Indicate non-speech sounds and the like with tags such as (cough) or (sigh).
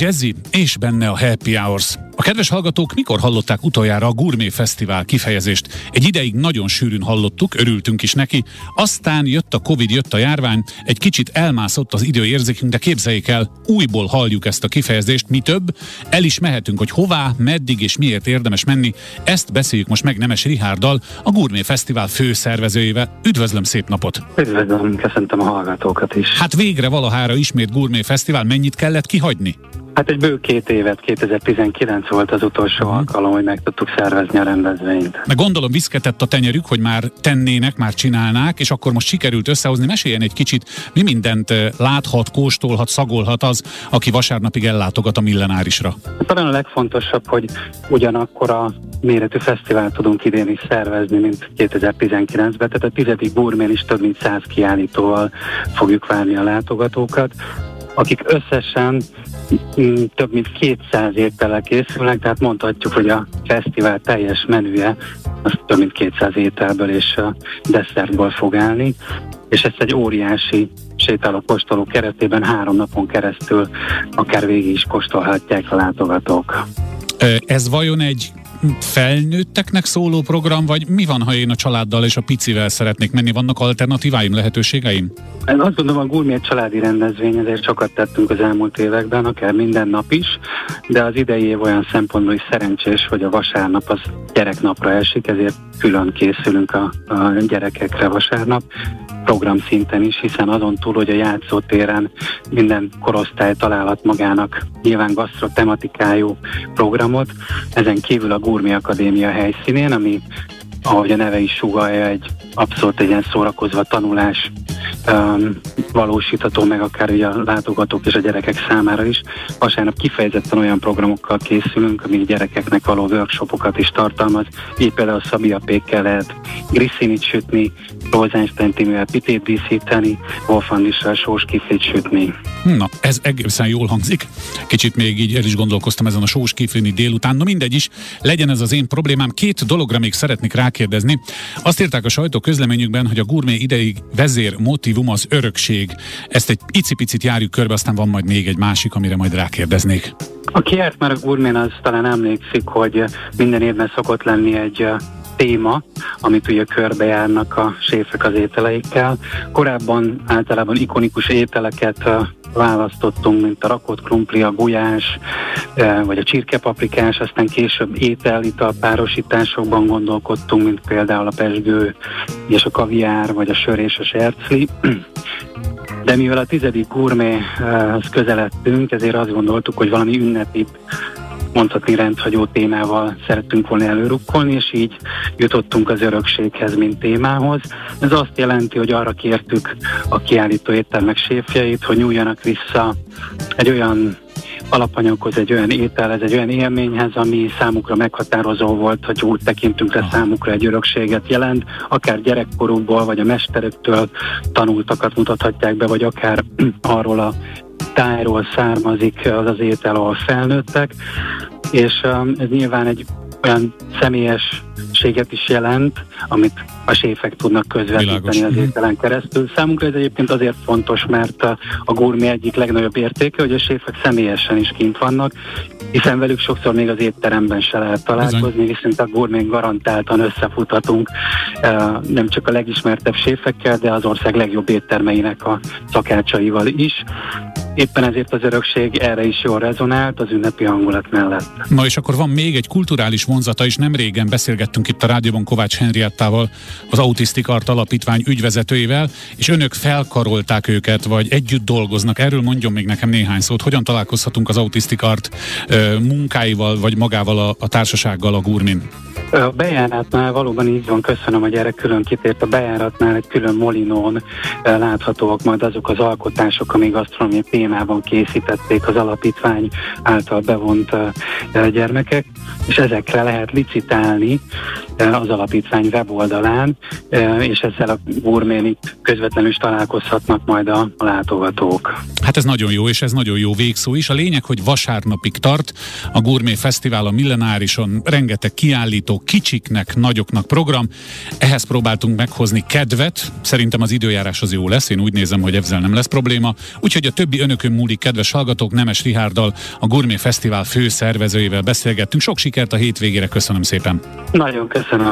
Jazzy és benne a Happy Hours. A kedves hallgatók mikor hallották utoljára a Gourmet Fesztivál kifejezést? Egy ideig nagyon sűrűn hallottuk, örültünk is neki, aztán jött a Covid, jött a járvány, egy kicsit elmászott az időérzékünk, de képzeljék el, újból halljuk ezt a kifejezést, mi több, el is mehetünk, hogy hová, meddig és miért érdemes menni. Ezt beszéljük most meg Nemes Rihárdal, a Gourmet Fesztivál főszervezőjével. Üdvözlöm, szép napot! Üdvözlöm, köszöntöm a hallgatókat is. Hát végre valahára ismét Gourmet Fesztivál, mennyit kellett kihagyni? Hát egy bő két évet, 2019 volt az utolsó uh-huh. alkalom, hogy meg tudtuk szervezni a rendezvényt. Meg gondolom viszketett a tenyerük, hogy már tennének, már csinálnák, és akkor most sikerült összehozni. Meséljen egy kicsit, mi mindent eh, láthat, kóstolhat, szagolhat az, aki vasárnapig ellátogat a millenárisra. Hát talán a legfontosabb, hogy ugyanakkor a méretű fesztivál tudunk idén is szervezni, mint 2019-ben, tehát a tizedik burmén is több mint száz kiállítóval fogjuk várni a látogatókat akik összesen mm, több mint 200 étellel készülnek, tehát mondhatjuk, hogy a fesztivál teljes menüje az több mint 200 ételből és desszertből fog állni, és ezt egy óriási sétáló kóstoló keretében három napon keresztül akár végig is kóstolhatják a látogatók. Ez vajon egy felnőtteknek szóló program, vagy mi van, ha én a családdal és a picivel szeretnék menni? Vannak alternatíváim, lehetőségeim? Én azt gondolom, a Gurmi egy családi rendezvény, ezért sokat tettünk az elmúlt években, akár minden nap is, de az idei év olyan szempontból is szerencsés, hogy a vasárnap az gyereknapra esik, ezért külön készülünk a, a gyerekekre vasárnap program szinten is, hiszen azon túl, hogy a játszótéren minden korosztály találhat magának nyilván gasztrotematikájú programot, ezen kívül a Gurmi Akadémia helyszínén, ami ahogy a neve is sugalja, egy abszolút egy ilyen szórakozva tanulás um, valósítható meg akár ugye a látogatók és a gyerekek számára is. Vasárnap kifejezetten olyan programokkal készülünk, ami gyerekeknek való workshopokat is tartalmaz. Így például Szabia Pékkel lehet griszinit sütni, Rosenstein Timivel pitét díszíteni, Wolfandissal sós kiflit sütni. Na, ez egészen jól hangzik. Kicsit még így el is gondolkoztam ezen a sós kiflini délután. No mindegy is, legyen ez az én problémám. Két dologra még szeretnék rákérdezni. Azt írták a sajtó közleményükben, hogy a gurmé ideig vezér motivum az örökség. Ezt egy icipicit járjuk körbe, aztán van majd még egy másik, amire majd rákérdeznék. Aki járt már a gurmén, az talán emlékszik, hogy minden évben szokott lenni egy téma, amit ugye körbejárnak a séfek az ételeikkel. Korábban általában ikonikus ételeket választottunk, mint a rakott krumpli, a gulyás, vagy a csirkepaprikás, aztán később étel-ital párosításokban gondolkodtunk, mint például a pesgő és a kaviár, vagy a sör és a sercli. De mivel a tizedik gurméhez közeledtünk, ezért azt gondoltuk, hogy valami ünnepi mondhatni rendhagyó témával szerettünk volna előrukkolni, és így jutottunk az örökséghez, mint témához. Ez azt jelenti, hogy arra kértük a kiállító éttermek séfjeit, hogy nyúljanak vissza egy olyan alapanyaghoz, egy olyan ételhez, egy olyan élményhez, ami számukra meghatározó volt, hogy úgy tekintünk rá számukra egy örökséget jelent, akár gyerekkorukból, vagy a mesteröktől tanultakat mutathatják be, vagy akár (clears throat) arról a tájról származik az az étel, ahol felnőttek, és um, ez nyilván egy olyan személyességet is jelent, amit a séfek tudnak közvetíteni Világos. az ételen keresztül. Számunkra ez egyébként azért fontos, mert a, a gurmi egyik legnagyobb értéke, hogy a séfek személyesen is kint vannak, hiszen velük sokszor még az étteremben se lehet találkozni, viszont a gurmén garantáltan összefuthatunk nem csak a legismertebb séfekkel, de az ország legjobb éttermeinek a szakácsaival is. Éppen ezért az örökség erre is jól rezonált az ünnepi hangulat mellett. Na és akkor van még egy kulturális vonzata is. Nem régen beszélgettünk itt a rádióban Kovács Henriettával, az Autistic Art Alapítvány ügyvezetőivel, és önök felkarolták őket, vagy együtt dolgoznak. Erről mondjon még nekem néhány szót. Hogyan találkozhatunk az Autistic Art munkáival, vagy magával a, a társasággal a Gurmin? A bejáratnál valóban így van, köszönöm, hogy erre külön kitért. A bejáratnál egy külön molinón láthatóak majd azok az alkotások, amik gasztronómiai témában készítették az alapítvány által bevont gyermekek, és ezekre lehet licitálni, az alapítvány weboldalán, és ezzel a gurmén itt közvetlenül is találkozhatnak majd a, látogatók. Hát ez nagyon jó, és ez nagyon jó végszó is. A lényeg, hogy vasárnapig tart a Gourmet Fesztivál a Millenárison, rengeteg kiállító, kicsiknek, nagyoknak program. Ehhez próbáltunk meghozni kedvet, szerintem az időjárás az jó lesz, én úgy nézem, hogy ezzel nem lesz probléma. Úgyhogy a többi önökön múlik, kedves hallgatók, Nemes Rihárdal, a Gourmet Fesztivál főszervezőjével beszélgettünk. Sok sikert a hétvégére, köszönöm szépen! Nagyon köszönöm!